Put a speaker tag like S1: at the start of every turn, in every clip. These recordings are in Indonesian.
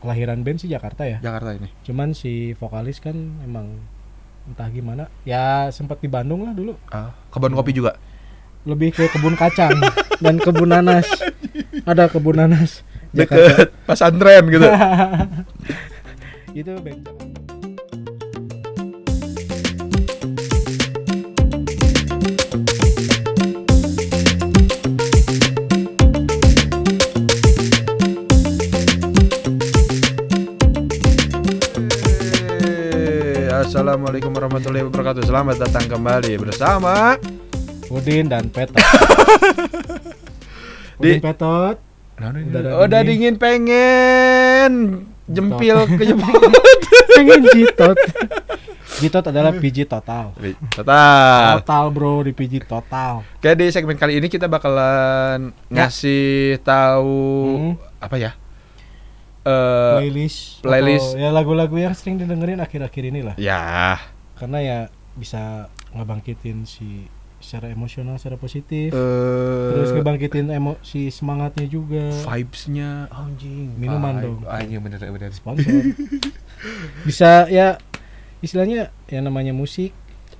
S1: kelahiran band sih Jakarta ya.
S2: Jakarta ini.
S1: cuman si vokalis kan emang entah gimana. Ya sempat di Bandung lah dulu.
S2: Ah, kebun kopi juga.
S1: lebih ke kebun kacang dan kebun nanas. Ada kebun nanas. Jakarta.
S2: Deket pesantren gitu.
S1: itu band
S2: Assalamualaikum warahmatullahi wabarakatuh. Selamat datang kembali bersama
S1: Udin dan Petot
S2: Di-
S1: Udin Petot
S2: Udah,
S1: Udah ada
S2: dingin pengen jempil ke jemput.
S1: pengen jitot jitot adalah PG total
S2: Total.
S1: total bro di PG total
S2: Kayak di segmen kali ini kita bakalan ngasih tahu
S1: Hmm.
S2: apa ya? Eh,
S1: playlist
S2: playlist.
S1: atau ya lagu-lagu yang sering didengerin akhir-akhir ini lah
S2: ya,
S1: karena ya bisa ngebangkitin si secara emosional secara positif
S2: eh
S1: terus ngebangkitin emosi semangatnya juga
S2: vibes-nya anjing.
S1: Minuman
S2: vibe.
S1: dong.
S2: Anjing bener bener.
S1: sponsor bisa ya istilahnya yang namanya musik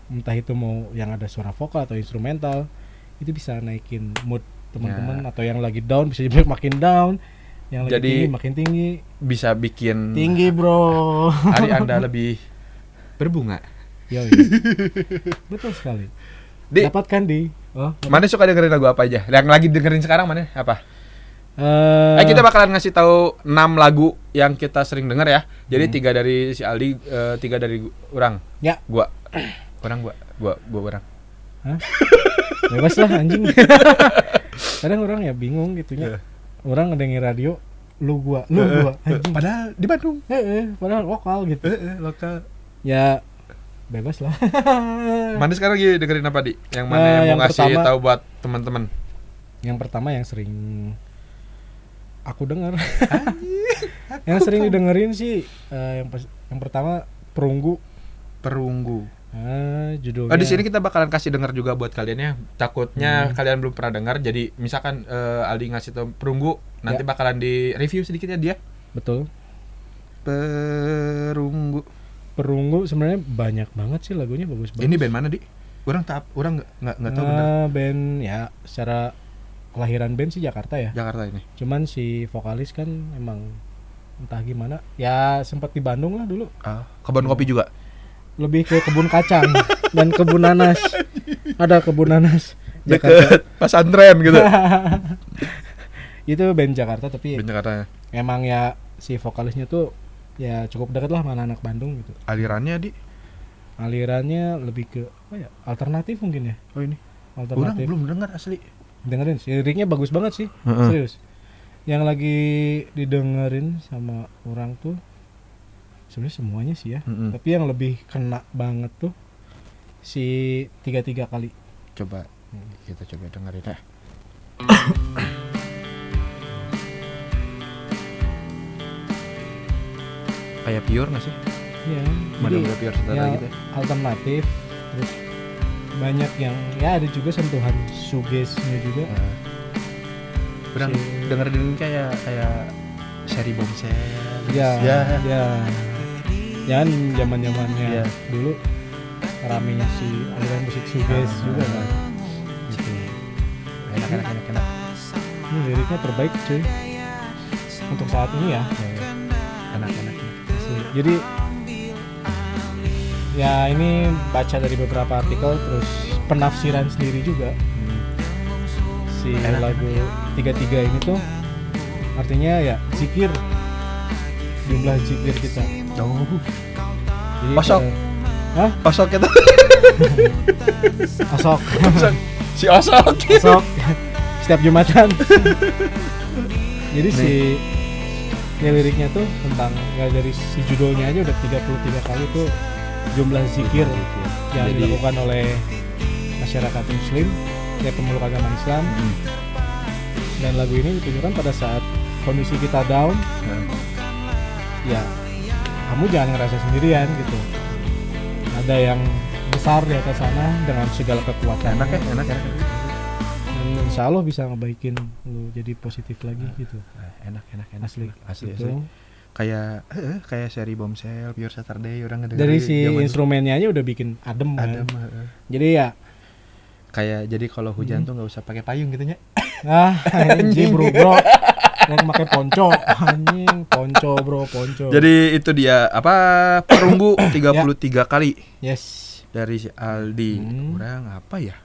S1: entah itu mau yang ada suara vokal atau instrumental itu bisa naikin mood teman-teman
S2: Ya.
S1: atau yang lagi down bisa jadi makin down yang lagi
S2: Jadi-
S1: tinggi makin tinggi
S2: Bisa bikin
S1: tinggi bro
S2: hari Anda lebih berbunga.
S1: Yoi. betul sekali
S2: Di
S1: dapatkan di oh
S2: mana suka dengerin lagu apa aja? Yang lagi dengerin sekarang mana? Apa?
S1: eh,
S2: Eh kita bakalan ngasih tahu 6 lagu yang kita sering denger ya. Jadi
S1: Hmm.
S2: tiga dari si Aldi, eh, tiga dari orang.
S1: ya
S2: Gua. Orang gua. Gua gua orang.
S1: bebas lah anjing kadang orang ya bingung gitunya
S2: Iya.
S1: orang ngedengerin radio lu gua lu gua anjing
S2: Padahal di Bandung.
S1: eh, eh, padahal lokal gitu
S2: lokal.
S1: ya bebas lah
S2: Mana sekarang lagi dengerin apa di? Yang mana
S1: Eh,
S2: yang
S1: yang
S2: mau ngasih
S1: pertama-
S2: tahu buat teman-teman?
S1: yang pertama yang sering aku dengar yang sering didengerin sih eh, yang pas- yang pertama perunggu
S2: Perunggu.
S1: Ah judulnya
S2: Oh, di sini kita bakalan kasih denger juga buat kalian ya. Takutnya
S1: Hmm.
S2: kalian belum pernah dengar. Jadi misalkan eh, Aldi ngasih tahu perunggu, nanti
S1: Ya.
S2: bakalan di review sedikit ya dia.
S1: betul
S2: Perunggu.
S1: perunggu sebenarnya banyak banget sih lagunya bagus banget
S2: Ini band mana di? Orang tak, orang nggak nggak tahu bener.
S1: Eh, band ya secara kelahiran band sih Jakarta ya
S2: Jakarta ini.
S1: cuman si vokalis kan emang entah gimana ya sempat di Bandung lah dulu
S2: Ah, kebun kopi juga.
S1: Lebih ke kebun kacang dan kebun nanas ada kebun nanas
S2: Deket pesantren gitu.
S1: itu band Jakarta tapi
S2: Band Jakarta.
S1: emang ya si vokalisnya tuh ya cukup dekat lah sama anak Bandung gitu
S2: Alirannya di.
S1: alirannya lebih ke apa ya alternatif mungkin ya
S2: Oh ini. Orang
S1: alternatif
S2: belum dengar asli.
S1: dengerin sih liriknya bagus banget sih
S2: Heeh.
S1: serius yang lagi didengerin sama orang tuh sebenarnya semuanya sih ya
S2: Mm-mm.
S1: tapi yang lebih kena banget tuh si tiga tiga kali
S2: Coba kita coba dengerin ya. Kayak pure nggak sih?
S1: ya
S2: Mana
S1: jadi
S2: pure saudara
S1: ya,
S2: gitu.
S1: alternatif terus banyak yang ya ada juga sentuhan sugesnya juga
S2: Nah. Orang
S1: Si-
S2: dengerin kayak kayak seri bongsel.
S1: ya
S2: Ya.
S1: ya jangan zaman zamannya
S2: Iya.
S1: dulu ramenya si aliran musik suges
S2: Ah.
S1: juga kan
S2: Gitu. Enak enak enak enak.
S1: ini liriknya terbaik cuy untuk saat ini ya
S2: Enak enak. enak.
S1: Asli. jadi ya ini baca dari beberapa artikel terus penafsiran sendiri juga
S2: Hmm.
S1: si
S2: Enak.
S1: lagu tiga tiga ini tuh artinya ya zikir jumlah zikir kita
S2: Oh.
S1: jadi pada- Hah?
S2: Osok kita.
S1: osok
S2: si Osok.
S1: osok setiap jumatan jadi si ya liriknya tuh tentang ya dari si judulnya aja udah 33 kali tuh jumlah zikir yang
S2: Jadi-
S1: dilakukan oleh masyarakat muslim ya pemeluk agama Islam
S2: Hmm.
S1: dan lagu ini ditujukan pada saat kondisi kita down
S2: Nah.
S1: ya kamu jangan ngerasa sendirian gitu ada yang besar di atas sana dengan segala kekuatan
S2: Enak ya, enak enak.
S1: dan insya Allah bisa ngebaikin lu jadi positif lagi gitu
S2: Nah, enak enak enak
S1: asli
S2: asli
S1: Gitu.
S2: asli. kayak eh, kayak seri Bombshell, Pure Saturday orang ngedengerin
S1: dari si instrumennya aja udah bikin adem kan
S2: adem, heeh.
S1: jadi ya
S2: kayak jadi kalau hujan
S1: Hmm.
S2: tuh nggak usah pakai payung gitu nya
S1: ah anjing bro bro yang pakai ponco. Anjing ponco bro ponco.
S2: Jadi itu dia apa perunggu 33 kali.
S1: Yes.
S2: Dari si Aldi.
S1: Hmm.
S2: orang apa ya?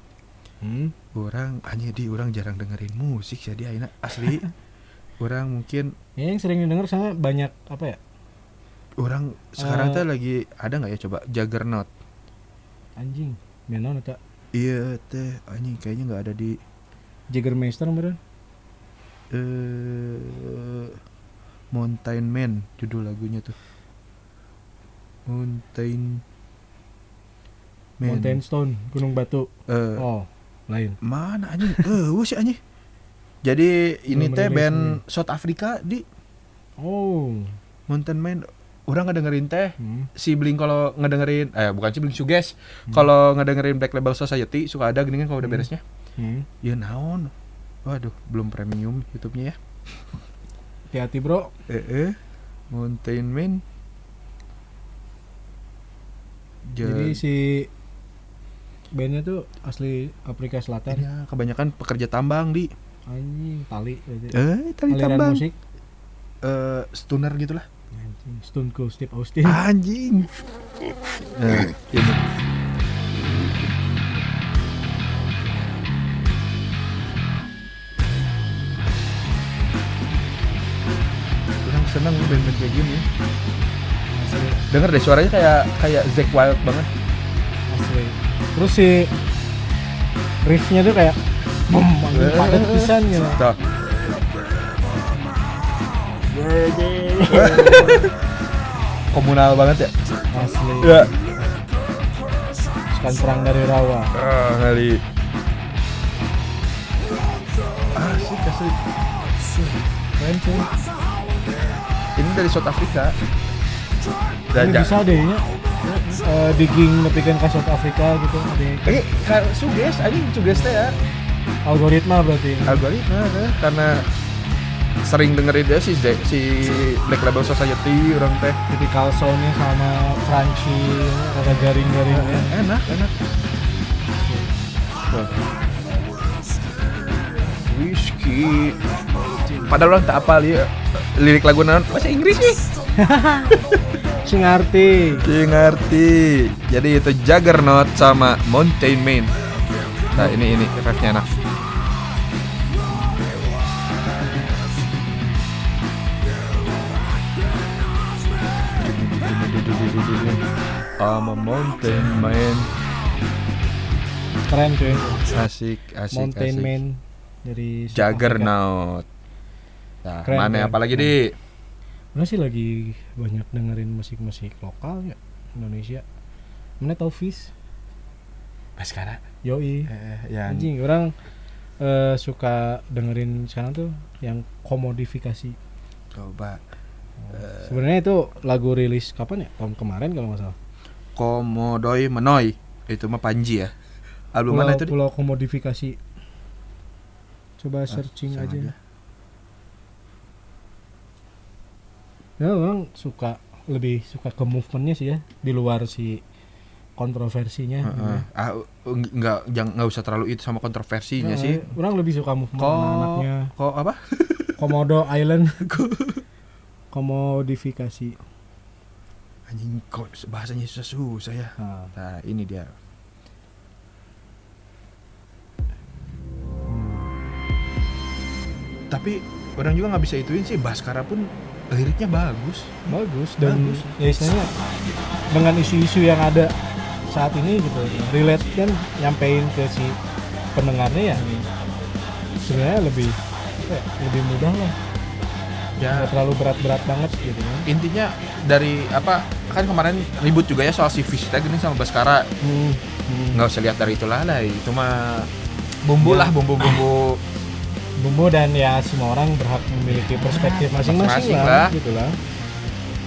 S1: Hmm.
S2: orang hanya di orang jarang dengerin musik jadi akhirnya asli. Orang mungkin
S1: Ya, yang sering didengar sama banyak apa ya?
S2: Orang sekarang
S1: Eh.
S2: teh lagi ada nggak ya? Coba Juggernaut.
S1: Anjing menon eta.
S2: Iya teh anjing kayaknya nggak ada di
S1: Jägermeister beneran
S2: eh Mountain Man judul lagunya tuh. Mountain Man.
S1: Mountain Stone Gunung Batu.
S2: Eh,
S1: oh lain.
S2: Mana anjing? Eh sih anjing. Jadi ini teh band. South Africa di.
S1: Oh.
S2: Mountain Man. Orang ngedengerin teh.
S1: Hmm.
S2: si Blink kalau ngedengerin eh bukan si Blink Suges
S1: Hmm.
S2: kalau ngedengerin Black Label Society suka ada gini kan kalau udah
S1: Hmm.
S2: beresnya.
S1: Hmm.
S2: ya naon waduh belum premium YouTube-nya ya.
S1: Hati-hati bro.
S2: Eh eh Mountain Man. Ja-
S1: jadi si bandnya tuh asli Afrika Selatan.
S2: Ya, kebanyakan pekerja tambang di.
S1: Anjing tali
S2: eh tali
S1: aliran
S2: tambang.
S1: musik.
S2: Eh stoner gitulah.
S1: Anjing Stone Cold Steve Austin.
S2: Anjing. Eh, ini kayak gini.
S1: Asli
S2: denger deh suaranya kayak kayak Zack Wild banget.
S1: Asli. Terus si riffnya tuh kayak bom anjing padat pisan gitu.
S2: Tuh. komunal banget ya?
S1: Asli.
S2: Ya.
S1: Sukan perang dari rawa.
S2: Ah kali. Asik asik
S1: keren cuy
S2: ini dari South Africa
S1: ini
S2: Dajak.
S1: bisa deh ya Eh, digging nepikan ke South Africa gitu ada
S2: Eh, suges, anjing suges teh ya.
S1: algoritma berarti
S2: Algoritma nah, karena sering dengerin dia si si Black Label Society orang teh.
S1: tipikal soundnya sama crunchy ada garing-garingnya
S2: Enak, enak. Tuh. Whiskey. Padahal orang tak apa ya lirik lagu naon bahasa Inggris nih.
S1: sing arti
S2: Dia ngerti. Jadi itu Juggernaut sama Mountain Man. Nah ini ini refnya enak. I'm a mountain man.
S1: keren cuy
S2: Asik, asik,
S1: Mountain
S2: asik.
S1: Man dari.
S2: Juggernaut. Nah,
S1: Keren,
S2: mana
S1: keren.
S2: apa lagi di?
S1: Mana sih lagi banyak dengerin musik-musik lokal ya Indonesia. Mana tau Fis?
S2: Baskara.
S1: Yoi.
S2: Eh, yang
S1: Anjing orang eh, suka dengerin sekarang tuh yang komodifikasi.
S2: coba
S1: Sebenarnya itu lagu rilis kapan ya? Tahun kemarin kalau nggak salah.
S2: Komodoy Menoy. Itu mah Panji ya. Album
S1: Pulau,
S2: mana itu?
S1: Pulau komodifikasi. Coba
S2: Ah,
S1: searching
S2: sama
S1: aja. Ya orang suka lebih suka ke movementnya sih ya di luar si kontroversinya.
S2: Heeh. Ah, eng- enggak jangan enggak usah terlalu itu sama kontroversinya
S1: Nah,
S2: sih.
S1: Orang lebih suka movement
S2: Kok
S1: anak-anaknya.
S2: kok apa?
S1: Komodo Island. Komodifikasi.
S2: Anjing kok bahasanya susah-susah ya.
S1: Nah,
S2: Nah, ini dia. Tapi orang juga nggak bisa ituin sih Baskara pun liriknya bagus.
S1: bagus dan
S2: Bagus.
S1: ya istilahnya dengan isu-isu yang ada saat ini gitu relate kan nyampein ke si pendengarnya ya sebenarnya lebih ya, lebih mudah lah
S2: Ya
S1: nggak terlalu berat-berat banget gitu kan
S2: intinya dari apa kan kemarin ribut juga ya soal si Fish Tag ini sama Baskara
S1: hmm. hmm.
S2: nggak usah lihat dari itulah lah itu mah bumbu
S1: Ya.
S2: lah bumbu-bumbu
S1: bumbu dan ya semua orang berhak memiliki perspektif masing-masing lah,
S2: lah.
S1: gitu lah.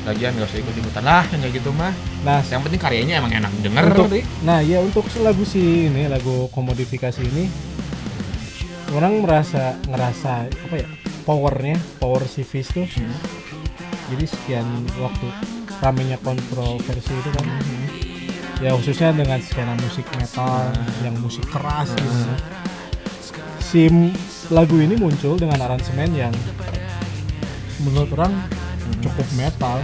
S2: Lagian nggak usah ikut ikutan lah yang kayak gitu mah.
S1: Nah
S2: yang penting karyanya emang enak denger
S1: untuk nah ya untuk lagu si ini lagu komodifikasi ini orang merasa ngerasa apa ya powernya power si Fish tuh. Jadi sekian waktu ramenya kontroversi itu kan. Ya khususnya dengan skena musik metal yang musik keras gitu si m- lagu ini muncul dengan aransemen yang menurut orang cukup metal.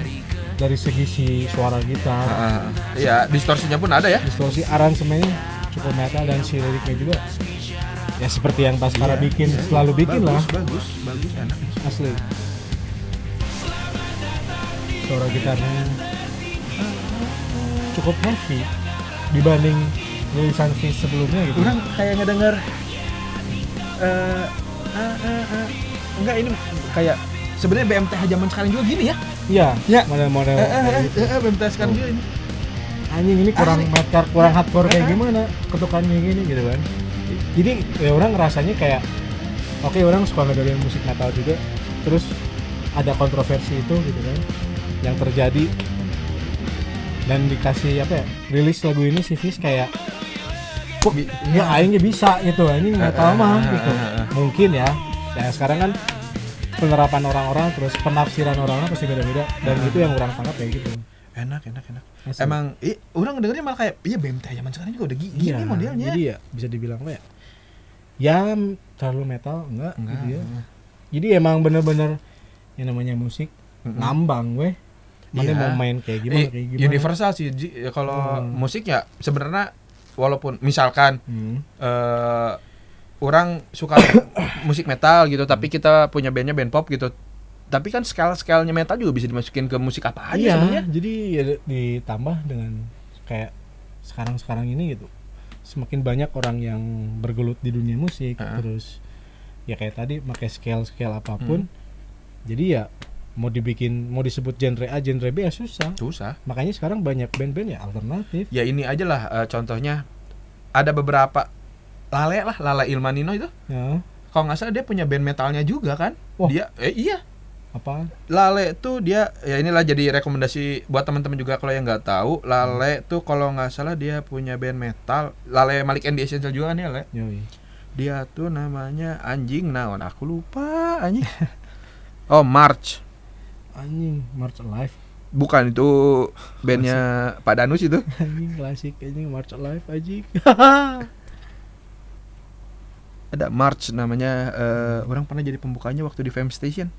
S1: Dari segi si suara gitar.
S2: Ah, iya distorsinya pun ada ya?
S1: Distorsi aransemennya cukup metal dan si liriknya juga ya seperti yang Baskara bikin selalu bikin lah.
S2: bagus bagus enak.
S1: Asli. Suara gitarnya cukup heavy dibanding rilisan Fish sebelumnya gitu.
S2: Orang kayak ngedenger ah. enggak ini kayak sebenarnya BMTH zaman sekarang juga gini ya
S1: iya
S2: Ya.
S1: model-model
S2: eh,
S1: gitu.
S2: eh, eh, BMTH sekarang juga ini
S1: anjing ini kurang
S2: Asli.
S1: metal kurang hardcore kayak gimana ketukannya gini gitu kan jadi ya orang rasanya kayak oke orang suka ngedengerin musik metal juga terus ada kontroversi itu gitu kan yang terjadi dan dikasih apa ya rilis lagu ini si kayak kok
S2: Bi-
S1: ya aingnya bisa gitu ini metal
S2: Eh,
S1: mah gitu mungkin ya ya sekarang kan penerapan orang-orang terus penafsiran orang-orang pasti beda-beda dan itu yang orang tangkap kayak gitu
S2: enak enak enak
S1: Asli.
S2: emang i, orang ngedengernya malah kayak iya BMTH zaman sekarang juga udah gi- gini
S1: Iya,
S2: modelnya
S1: Jadi ya bisa dibilang apa ya? Ya terlalu metal enggak,
S2: Enggak.
S1: gitu ya. Jadi emang bener-bener yang namanya musik
S2: Mm-mm.
S1: ngambang weh. Mana
S2: Iya.
S1: mau main kayak gimana
S2: Eh,
S1: kayak gimana.
S2: universal sih. Ya, kalau
S1: Hmm.
S2: musik ya sebenarnya walaupun misalkan
S1: Hmm.
S2: eh orang suka musik metal gitu tapi kita punya bandnya band pop gitu tapi kan skala skalanya metal juga bisa dimasukin ke musik apa aja
S1: Iya,
S2: sebenarnya
S1: jadi ya ditambah dengan kayak sekarang-sekarang ini gitu. Semakin banyak orang yang bergelut di dunia musik
S2: Heeh.
S1: terus ya kayak tadi pakai scale-scale
S2: Hmm.
S1: apa pun. Jadi ya mau dibikin mau disebut genre A, genre B ya susah.
S2: susah.
S1: Makanya sekarang banyak band-band ya alternatif.
S2: ya ini aja lah eh, contohnya ada beberapa Lale lah Lala Ilmanino itu.
S1: Ya,
S2: kalau nggak salah dia punya band metalnya juga kan?
S1: Wah.
S2: dia eh iya.
S1: Apa?
S2: Lale tuh dia ya inilah jadi rekomendasi buat teman-teman juga kalau yang nggak tahu. Lale tuh kalau nggak salah dia punya band metal. Lale Malik and the Essential juga kan ya Le
S1: Yoi.
S2: dia tuh namanya anjing naon. Aku lupa anjing. Oh March
S1: Anjing, March Alive.
S2: bukan itu bandnya Pak Danus itu
S1: Anjing klasik anjing March Alive anjing.
S2: ada March namanya eh, orang pernah jadi pembukanya waktu di Fame Station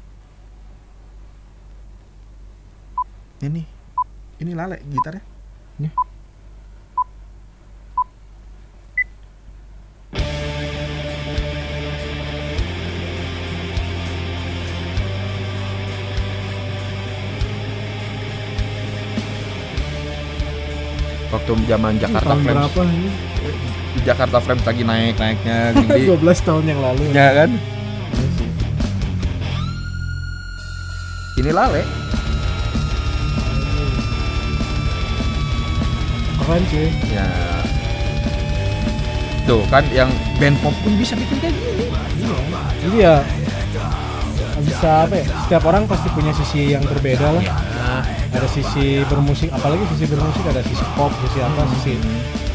S2: ini ini Lale gitarnya
S1: Nih.
S2: Waktu zaman Jakarta
S1: Tahun
S2: Frames
S1: berapa ini?
S2: di Jakarta Frames lagi naik naiknya gini
S1: 12 tahun yang lalu.
S2: ya kan
S1: Iya
S2: ini Lale
S1: Keren cuy.
S2: ya tuh kan yang band pop pun bisa bikin kayak gini
S1: Jadi ya bisa apa ya? Setiap orang pasti punya sisi yang berbeda lah. Ada sisi bermusik, apalagi sisi bermusik ada sisi pop, sisi apa, sisi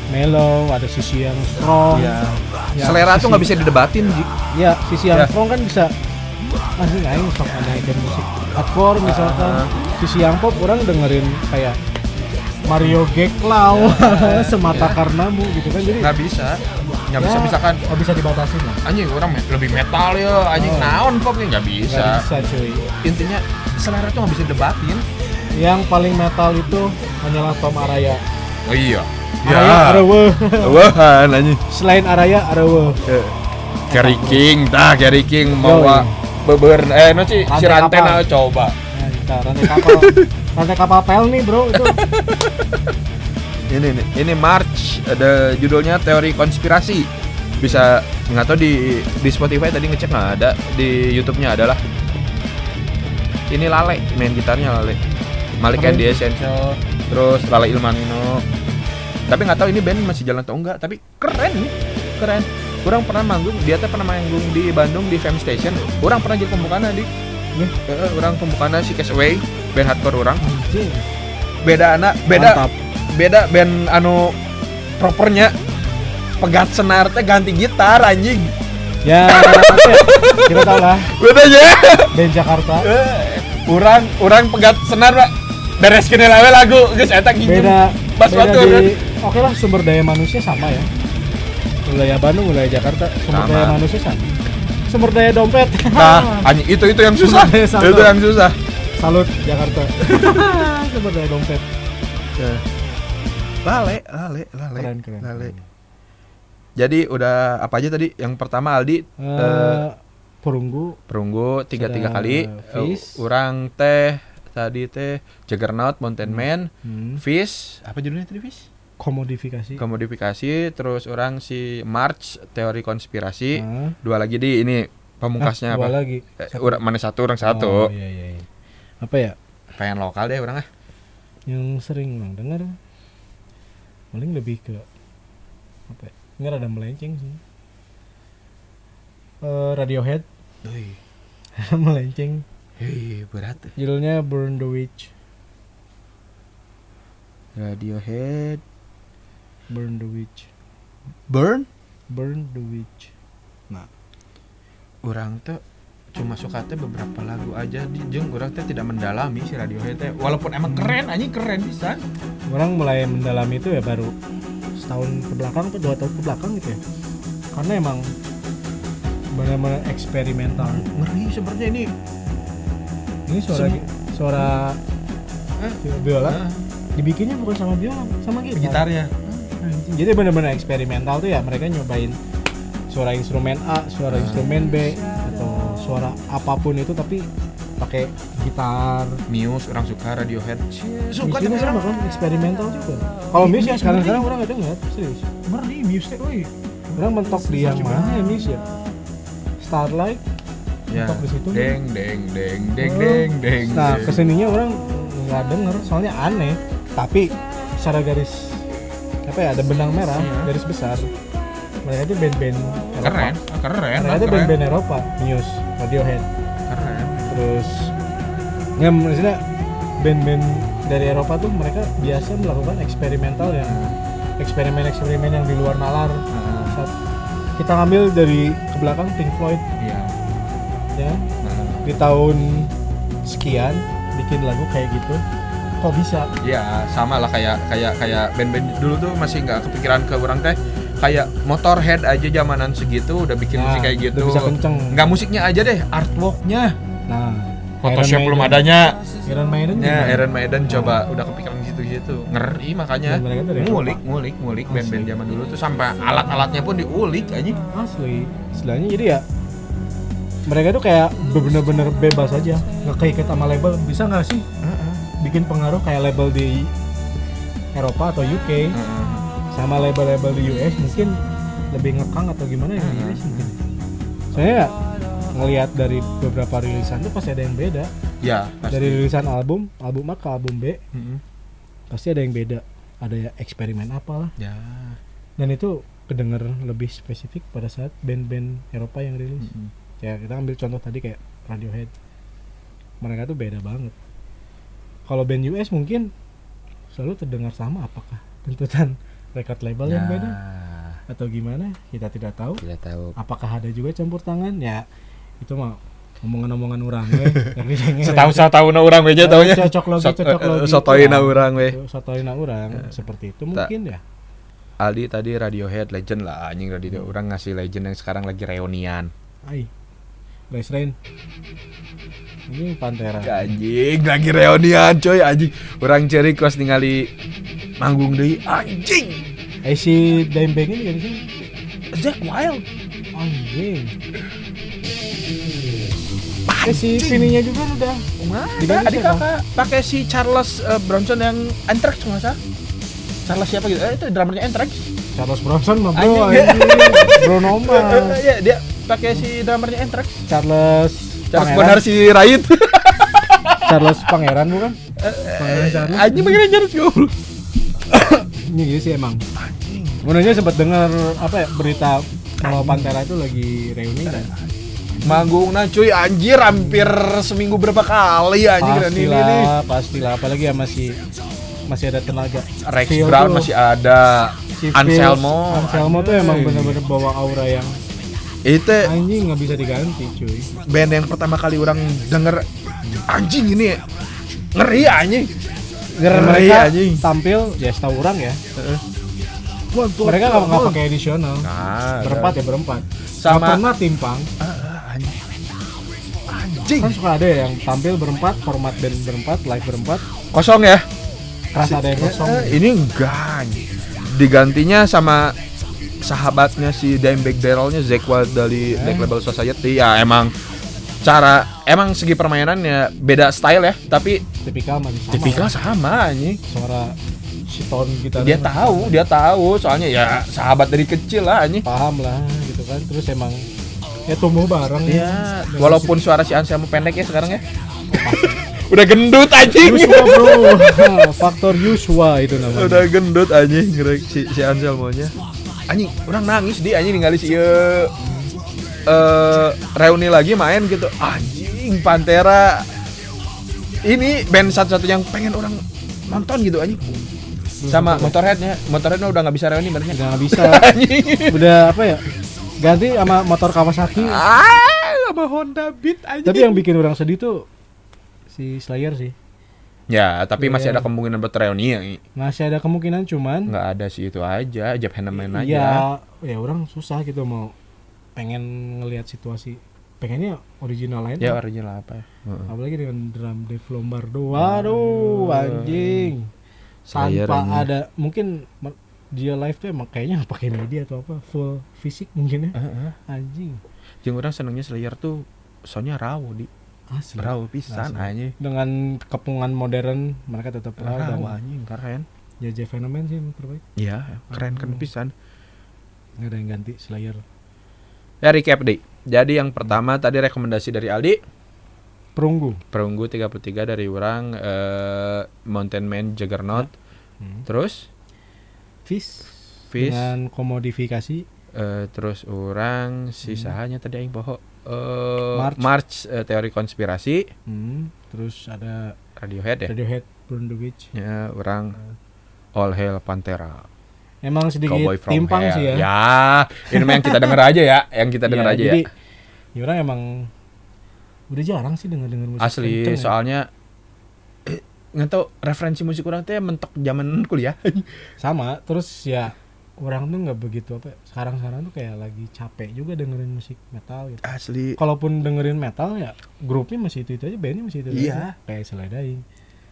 S1: mellow, ada sisi yang strong.
S2: ya
S1: Ya,
S2: selera tuh
S1: sisi-
S2: nggak bisa didebatin Ji.
S1: Ya, sisi yang
S2: Ya.
S1: strong kan bisa ini aing sok naikin musik hardcore misalkan.
S2: Ah.
S1: Sisi yang pop orang dengerin kayak Mario Geklau semata karenamu gitu kan jadi
S2: nggak bisa nggak bisa
S1: ya,
S2: misalkan
S1: nggak bisa dibatasin lah
S2: anjing orang me- lebih metal ya anjing
S1: Oh.
S2: naon pop ya nggak bisa
S1: nggak bisa cuy
S2: intinya selera tuh nggak bisa didebatin
S1: yang paling metal itu hanyalah Tom Araya.
S2: Oh iya.
S1: Araya Arawe
S2: wah anjing.
S1: Selain Araya Arawe
S2: Kerry King tah Kerry King
S1: Yo,
S2: mau beber eh no si si
S1: Rantai
S2: Rantena
S1: kapal.
S2: coba.
S1: Nah, kita rantai kapal. Rantai kapal pel nih bro itu.
S2: Ini nih ini March ada judulnya teori konspirasi. Bisa nggak tahu di di Spotify tadi ngecek nggak ada. Di YouTube-nya adalah. Ini Lale main gitarnya Lale Malik and the Essential terus Lale Ilmanino. Tapi nggak tahu ini band masih jalan atau enggak tapi keren nih. Keren. Kurang pernah manggung dia tuh pernah manggung di Bandung di Fame Station. Orang pernah jadi pembukaan di
S1: Nih.
S2: Eh, orang pembukaan si Cash Away band hardcore orang. Beda anak beda
S1: Mantap.
S2: beda band anu propernya. Pegat senar teh ganti gitar anjing.
S1: Ya ya, kita tahu lah.
S2: Beda aja.
S1: Band Jakarta.
S2: Orang orang pegat senar pak beres kena lawe lagu. Guys eta gini.
S1: Beda
S2: Bas
S1: beda
S2: batur, kan?
S1: di oke lah sumber daya manusia sama ya. Wilayah Bandung wilayah Jakarta sumber
S2: Sama.
S1: daya manusia sama. Sumber daya dompet.
S2: Nah anjing itu itu yang susah. Itu yang susah.
S1: Salut Jakarta. Sumber daya dompet.
S2: Lale lale lale
S1: keren keren
S2: lale. jadi udah apa aja tadi? Yang pertama Aldi
S1: Eh, perunggu.
S2: Perunggu tiga tiga kali. Eh, orang teh tadi teh Juggernaut Mountain Man
S1: hmm.
S2: Fish. Apa judulnya tadi Fish?
S1: Komodifikasi.
S2: Komodifikasi terus orang si March teori konspirasi.
S1: Ah.
S2: dua lagi di ini pamungkasnya
S1: Ah, dua
S2: apa?
S1: lagi.
S2: Eh, ura- mana satu orang satu.
S1: Oh, iya, iya, iya. apa ya?
S2: Pengen lokal deh orang ah
S1: yang sering orang dengar paling lebih ke apa ya? Ini rada melenceng sih. Eh, Radiohead. Melenceng
S2: hei berat.
S1: Judulnya Burn the Witch.
S2: Radiohead.
S1: Burn the Witch.
S2: Burn?
S1: Burn the Witch.
S2: Orang tuh cuma suka teh beberapa lagu aja. Di jeung orang teh tidak mendalami si Radiohead teh. Walaupun emang keren anjing keren bisa.
S1: Orang mulai mendalami itu ya baru setahun ke belakang atau dua tahun ke belakang gitu ya. Karena emang benar-benar eksperimental.
S2: Ngeri sebenarnya ini
S1: ini suara
S2: Sem-
S1: suara
S2: Eh,
S1: biola
S2: ah,
S1: dibikinnya bukan sama biola sama gitar
S2: gitarnya.
S1: Jadi benar-benar eksperimental tuh ya mereka nyobain suara instrumen A, suara instrumen B atau suara apa pun itu tapi pakai gitar.
S2: Muse orang suka Radiohead. Suka tapi
S1: sama
S2: orang
S1: kan eksperimental juga. Kalau Muse ya sekarang-sekarang orang nggak dengar serius.
S2: ngeri Muse teh
S1: Orang mentok di yang mana ya Muse ya? Starlight.
S2: Ya
S1: di situ.
S2: deng deng deng deng
S1: Oh.
S2: deng deng
S1: Nah
S2: deng.
S1: ke sininya orang nggak denger soalnya aneh. Tapi secara garis apa ya ada benang merah
S2: Iya.
S1: garis besar. Mereka itu band-band Eropa.
S2: keren keren
S1: Mereka itu
S2: keren
S1: band-band Eropa, Muse, Radiohead.
S2: keren
S1: terus ya maksudnya band-band dari Eropa tuh mereka biasa melakukan eksperimental yang eksperimen-eksperimen yang di luar nalar Saat kita ngambil dari ke belakang Pink Floyd
S2: iya
S1: di tahun sekian bikin lagu kayak gitu kok bisa
S2: Iya, sama lah kayak kayak kayak band-band dulu tuh masih nggak kepikiran ke orang teh kayak Motorhead aja zamanan segitu udah bikin
S1: Nah,
S2: musik kayak gitu.
S1: bisa kenceng.
S2: Nggak musiknya aja deh, artworknya.
S1: nah
S2: Photoshop belum adanya.
S1: Iron Maiden
S2: Ya. Iron Maiden coba udah kepikiran gitu-gitu. Ngeri makanya. Ngulik, ngulik, ngulik band-band zaman dulu tuh sampai alat-alatnya pun diulik aja.
S1: asli istilahnya jadi ya mereka tuh kayak bener-bener bebas aja nggak keikat sama label bisa nggak sih bikin pengaruh kayak label di Eropa atau UK sama label-label di US mungkin lebih ngekang atau gimana ya di
S2: Hmm.
S1: US mungkin saya ya ngelihat dari beberapa rilisan tuh pasti ada yang beda
S2: Ya, pasti.
S1: dari rilisan album album A ke album B
S2: Mm-mm.
S1: pasti ada yang beda ada ya eksperimen apalah
S2: Ya.
S1: dan itu kedenger lebih spesifik pada saat band-band Eropa yang rilis
S2: Mm-mm.
S1: Ya kita ambil contoh tadi kayak Radiohead. Mereka tuh beda banget. Kalau band US mungkin selalu terdengar sama apakah tuntutan record label yang
S2: Ya,
S1: beda atau gimana? Kita tidak tahu.
S2: Tidak tahu.
S1: apakah ada juga campur tangan? Ya itu mah omongan-omongan orang we
S2: Setahu setahu na orang aja taunya.
S1: cocok logi
S2: Sot-
S1: cocok
S2: eh,
S1: logi.
S2: sotoina urang we.
S1: sotoina orang. Seperti itu mungkin ya.
S2: Aldi tadi Radiohead legend lah anjing Radio orang ngasih legend yang sekarang lagi reunian.
S1: ai guys Rain ini Pantera
S2: Anjing lagi reunian coy anjing. Orang ceri kos ningali manggung deui anjing.
S1: eh si Dimebag ini kan sih
S2: Jack Wild.
S1: anjing eh si Vininya juga udah
S2: Mana?
S1: Diganti
S2: Adik kakak pakai si Charles eh, Bronson yang Anthrax nggak salah. Charles siapa gitu? Eh itu drummernya Anthrax.
S1: Charles Bronson mah bro
S2: Anjing.
S1: anjing. Bruno Mars
S2: Iya dia pakai si drummernya Anthrax.
S1: Charles
S2: Charles
S1: Pangeran
S2: Bonar si Raid.
S1: Charles Pangeran bukan Pangeran Charles
S2: Anjing bagaimana Charles goblok.
S1: ini gitu sih emang
S2: Anjing.
S1: Sempat dengar apa ya berita kalau Pantera itu lagi reuni kan
S2: Manggung nah cuy anjir hampir seminggu berapa kali dan ini nih.
S1: pastilah apalagi ya masih masih ada tenaga
S2: Rex
S1: Phil
S2: Brown
S1: tuh-
S2: masih ada.
S1: si
S2: Anselmo.
S1: Anselmo tuh emang
S2: Anjing.
S1: bener-bener bawa aura yang
S2: Itu
S1: anjing nggak bisa diganti cuy.
S2: band yang pertama kali orang denger anjing ini ngeri anjing. Ngeri,
S1: mereka
S2: anjing.
S1: tampil ya setahu orang ya. Mereka nggak nggak pakai additional.
S2: Nah,
S1: berempat ya berempat.
S2: Sama-
S1: sama timpang.
S2: Ah, anjing. Anjing.
S1: Kan suka ada yang tampil berempat format band berempat live berempat.
S2: Kosong ya?
S1: Kerasa ada yang kosong.
S2: Eh, ini enggak anjing. digantinya sama sahabatnya si Dimebag Daryl-nya Zack Wild dari Black Label Society. Ya emang cara emang segi permainannya beda style ya tapi
S1: tipikal sama.
S2: Tipikal sama anjing.
S1: Suara si tone kita
S2: dia tahu dia tahu soalnya ya sahabat dari kecil lah anjing.
S1: Paham lah gitu kan. Terus emang ya tumbuh bareng.
S2: Ya
S1: Dengan
S2: walaupun suara si Anselmo pendek ya sekarang ya. Udah gendut anjing.
S1: Yuswa bro. Faktor Yuswa itu namanya.
S2: Udah gendut anjing si, si Anselmo nya anjing orang nangis di anjing ningali si eh, reuni lagi main gitu. Anjing Pantera. Ini band satu-satu yang pengen orang nonton gitu anjing. Sama Motorheadnya. Motorheadnya udah nggak bisa reuni benernya.
S1: Udah nggak bisa. Udah apa ya? Ganti sama motor Kawasaki.
S2: Ah sama Honda Beat anjing.
S1: Tapi yang bikin orang sedih tuh si Slayer sih
S2: ya tapi masih
S1: Iya.
S2: ada kemungkinan buat reuni ya
S1: masih ada kemungkinan cuman
S2: nggak ada sih itu aja Jeff Hanneman aja.
S1: Ya ya orang susah gitu mau pengen ngelihat situasi. Pengennya original lain
S2: ya original apa ya?
S1: Apalagi dengan drum Dave Lombardo. Waduh anjing. Tanpa ada mungkin dia live tuh emang kayaknya pakai media atau apa full fisik mungkin ya. Anjing.
S2: Jeung orang senengnya Slayer tuh soalnya raw di
S1: asli
S2: raw pisan anjing.
S1: dengan kepungan modern mereka tetap raw dan
S2: anjing keren.
S1: ya Jeff Hanneman sih yang terbaik
S2: Iya, keren kan pisan.
S1: nggak ada yang ganti Slayer
S2: Ya recap deh. Jadi yang pertama tadi rekomendasi dari Aldi,
S1: perunggu
S2: Perunggu 33 dari orang eh, Mountain Man Juggernaut.
S1: Hmm.
S2: Terus
S1: Fish
S2: Fish
S1: dengan komodifikasi
S2: eh, terus orang si
S1: Hmm.
S2: sahanya tadi aing poho eh
S1: March.
S2: March, eh, teori konspirasi
S1: hmm. terus ada
S2: Radiohead ya.
S1: Radiohead Burn the Witch
S2: Ya, orang All Hail Pantera.
S1: emang sedikit
S2: Cowboy from
S1: timpang
S2: Hell.
S1: sih ya
S2: Ya, ini yang kita denger aja ya, yang kita denger
S1: Iya,
S2: aja
S1: jadi
S2: ya.
S1: ya orang emang udah jarang sih denger denger musik
S2: Asli,
S1: kenceng ya.
S2: soalnya eh, nggak tahu referensi musik orang teh mentok zaman kuliah.
S1: sama terus ya orang tuh nggak begitu apa sekarang sekarang tuh kayak lagi capek juga dengerin musik metal gitu
S2: Asli.
S1: kalaupun dengerin metal ya grupnya masih itu itu aja bandnya masih itu, -itu
S2: Iya.
S1: aja. kayak Seledaing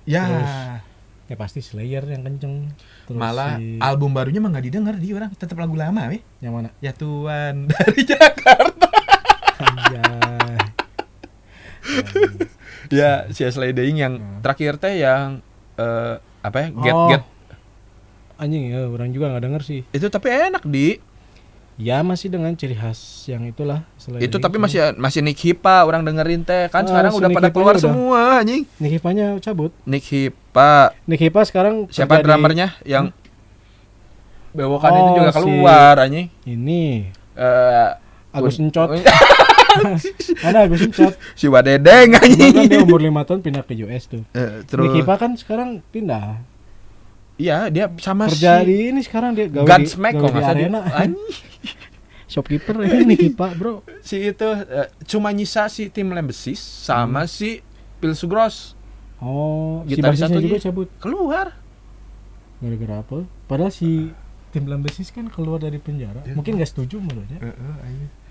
S2: Ya.
S1: Terus, ya pasti Slayer yang kenceng terus
S2: Malah
S1: si-
S2: album barunya mah nggak didengar di orang, tetap lagu lama weh.
S1: yang mana
S2: Ya Tuhan dari Jakarta.
S1: Anjay.
S2: ya, si Daing yang
S1: Hmm.
S2: terakhir teh yang eh, apa ya? Get
S1: Oh,
S2: Get
S1: anjing ya orang juga nggak denger sih
S2: itu tapi enak di.
S1: ya masih dengan ciri khas yang itulah
S2: Itu tapi
S1: cuma
S2: masih masih Nick Hipa orang dengerin teh. Kan
S1: Ah,
S2: sekarang
S1: si
S2: udah
S1: Nick
S2: pada
S1: Hipa
S2: keluar
S1: udah.
S2: semua anjing.
S1: Nick Hipa-nya cabut
S2: Nick Hipa
S1: Nick Hipa sekarang
S2: Siapa
S1: kerja di-
S2: drummernya yang bewokan itu
S1: Oh,
S2: juga
S1: si-
S2: keluar anjing.
S1: ini
S2: Eh
S1: Agus Encot mana Agus Encot
S2: si Wadedeng anjing.
S1: kan dia umur 5 tahun pindah ke US tuh
S2: terus
S1: Nick Hipa kan sekarang pindah
S2: iya dia sama
S1: kerja
S2: si
S1: di ini sekarang dia gawe gawe
S2: kok salah dia.
S1: shopkeeper ini Hipa bro.
S2: Si itu eh, cuma nyisa si tim Lembesis sama si Pilsugros.
S1: Oh si
S2: Gitaris
S1: basisnya
S2: satunya.
S1: juga cabut.
S2: keluar.
S1: gara-gara apa? Padahal si tim Lambesis kan keluar dari penjara.
S2: Ya.
S1: mungkin nggak setuju menurutnya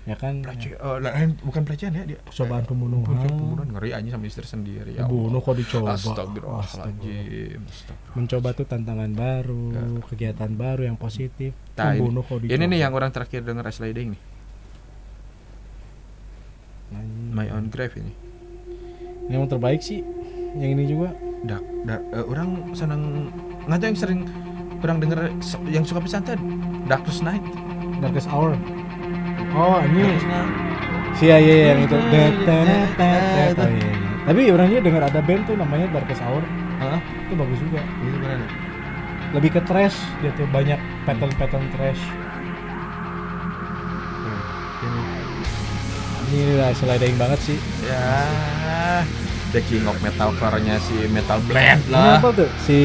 S1: ya kan
S2: Pelecehan, oh, lain bukan pelecehan ya dia.
S1: Percobaan pembunuhan.
S2: Pembunuhan ngeri anjing sama istri sendiri ya. Allah.
S1: kok dicoba
S2: Astagfirullahaladzim. Astagfirullah.
S1: mencoba tuh tantangan baru kegiatan baru yang positif
S2: Nah, ini-
S1: membunuh kok dicoba
S2: Ini nih yang orang terakhir denger sliding nih. My own grave ini.
S1: Ini yang terbaik sih yang ini juga
S2: Dak, dak, eh, orang seneng nggak yang sering orang denger yang suka pisan teh Darkest Night.
S1: Darkest Hour oh ini
S2: Darkest Night.
S1: si ya, ya, yang itu. Oh, iya, iya. tapi orangnya dengar ada band tuh namanya Darkest Hour
S2: Hah?
S1: itu bagus juga
S2: Itu keren.
S1: lebih ke trash dia tuh banyak pattern pattern trash ini lah sliding banget sih
S2: Ya, The King of Metalcore-nya si Metal Blade
S1: ini
S2: lah.
S1: apa tuh si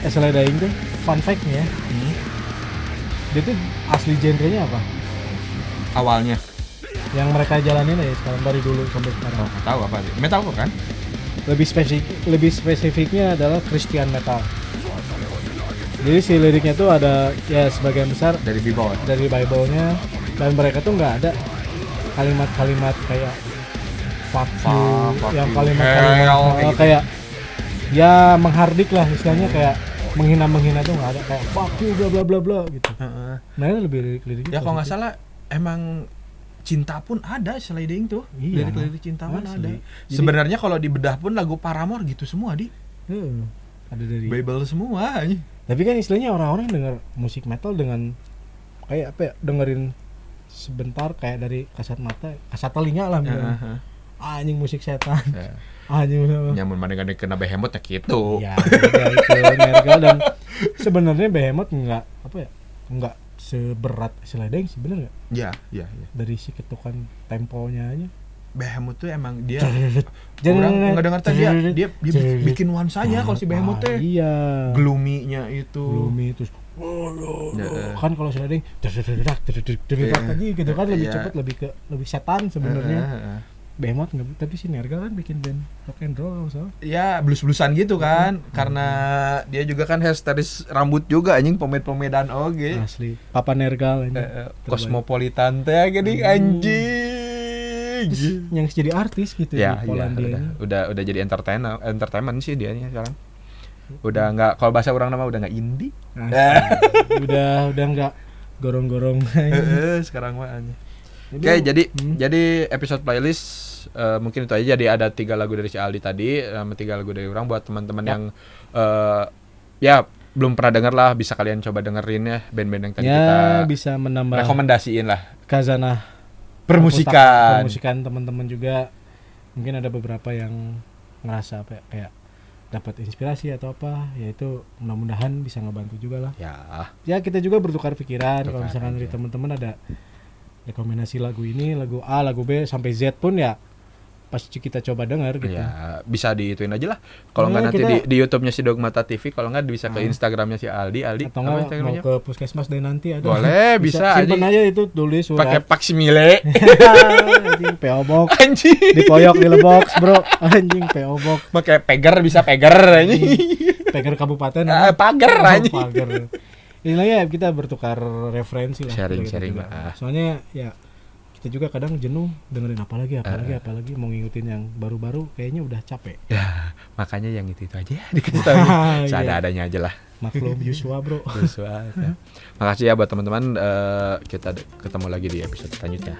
S1: sliding tuh fun fact nya
S2: Hmm.
S1: dia tuh asli genrenya apa
S2: Awalnya
S1: yang mereka jalanin ya sekarang dari dulu sampai sekarang
S2: Oh, tahu apa sih. Metalcore kan?
S1: lebih spesifik lebih spesifiknya adalah Christian metal jadi si liriknya tuh ada ya sebagian besar
S2: Dari B-boy.
S1: dari Bible-nya dan mereka tuh nggak ada kalimat-kalimat kayak fuck you,
S2: Fuck, fuck
S1: yang kalimat-kalimat uh,
S2: kayak gitu.
S1: kayak ya menghardik lah istilahnya kayak menghina-menghina tuh nggak ada kayak fuck you bla bla bla bla gitu.
S2: Heeh.
S1: Nah itu lebih lirik-liriknya
S2: Ya kalau nggak salah emang cinta pun ada sliding tuh.
S1: Iya.
S2: Lirik-lirik cinta pun
S1: Asli.
S2: ada.
S1: Jadi-
S2: Sebenarnya kalau dibedah pun lagu Paramore gitu semua di
S1: Heeh, ada dari.
S2: Bible semua.
S1: Tapi kan istilahnya orang-orang denger musik metal dengan kayak apa ya dengerin sebentar kayak dari kasat mata, kasat telinga lah.
S2: Heeh.
S1: Ah, anjing musik setan.
S2: Ya.
S1: Anjing?
S2: Nyamun mana kena behemoth ya gitu.
S1: Ya, ya itu dan sebenarnya Behemoth nggak apa ya nggak seberat sliding sebenarnya nggak
S2: Ya, ya, ya.
S1: dari si ketukan temponya aja.
S2: Behemoth tuh emang dia
S1: Jadi
S2: orang nggak dengar tadi dia dia, dia bi- bikin nuansanya kalau si Behemoth teh
S1: Iya.
S2: gloomy-nya itu.
S1: Gloomy terus
S2: Ya.
S1: kan kalau sliding dedak dedak dedak
S2: Iya.
S1: aja gitu kan lebih
S2: Iya.
S1: cepet lebih ke lebih setan sebenarnya.
S2: Heeh, heeh.
S1: Behemoth nggak tapi si Nergal kan bikin band rock and roll so.
S2: ya blues-bluesan gitu kan karena dia juga kan hairstylist rambut juga anjing pomade-pomedan oge
S1: Asli. Papa Nergal ini.
S2: Eh, eh, kosmopolitan teh gini anjing
S1: Terus yang jadi artis gitu
S2: ya,
S1: di
S2: ya udah, udah udah jadi entertainer entertainment sih dia sekarang udah nggak kalau bahasa orang nama udah nggak indie
S1: Asli. udah udah nggak gorong-gorong
S2: Eh, sekarang mah anjing. Oke, jadi
S1: Hmm.
S2: jadi episode playlist eh, mungkin itu aja. Jadi ada tiga lagu dari si Aldi tadi, sama tiga lagu dari orang buat teman-teman
S1: Ya.
S2: yang eh, ya belum pernah denger lah, bisa kalian coba dengerin ya band-band yang tadi
S1: ya
S2: kita
S1: bisa menambah
S2: rekomendasiin lah.
S1: kazanah
S2: Permusikan.
S1: permusikan teman-teman juga mungkin ada beberapa yang ngerasa apa ya, kayak dapat inspirasi atau apa yaitu mudah-mudahan bisa ngebantu juga lah
S2: Ya,
S1: ya kita juga bertukar pikiran kalau misalkan dari teman-teman ada rekomendasi lagu ini lagu A lagu B sampai Z pun ya pasti kita coba dengar gitu
S2: ya bisa diituin aja lah. Kalau nggak
S1: Ya,
S2: nanti
S1: kita-
S2: di, di YouTube-nya si Dogmata TV, kalau nggak bisa ke
S1: Ah.
S2: Instagramnya si Aldi. Aldi,
S1: atau nggak mau ke puskesmas dan nanti ada
S2: Boleh, bisa,
S1: simpen
S2: anjing.
S1: aja itu tulis
S2: Pakai
S1: surat
S2: faksimile.
S1: anjing PO box
S2: anjing.
S1: di poyok di lebox bro anjing PO box
S2: Pakai peger bisa peger anjing.
S1: peger kabupaten
S2: Ah,
S1: apa?
S2: pagar
S1: Oh,
S2: anjing.
S1: pagar Inilah ya kita bertukar referensi lah
S2: Sharing,
S1: kita
S2: sharing,
S1: juga.
S2: ah.
S1: soalnya ya kita juga kadang jenuh dengerin apa lagi apa
S2: Ah,
S1: lagi
S2: ah.
S1: apa lagi mau ngikutin yang baru-baru kayaknya udah capek
S2: Ya, makanya yang itu itu aja ya dikasih tahu.
S1: Iya.
S2: Seadanya aja lah.
S1: maklum Yusua bro
S2: Joshua. Makasih ya buat teman-teman. Eh, kita ketemu lagi di episode selanjutnya.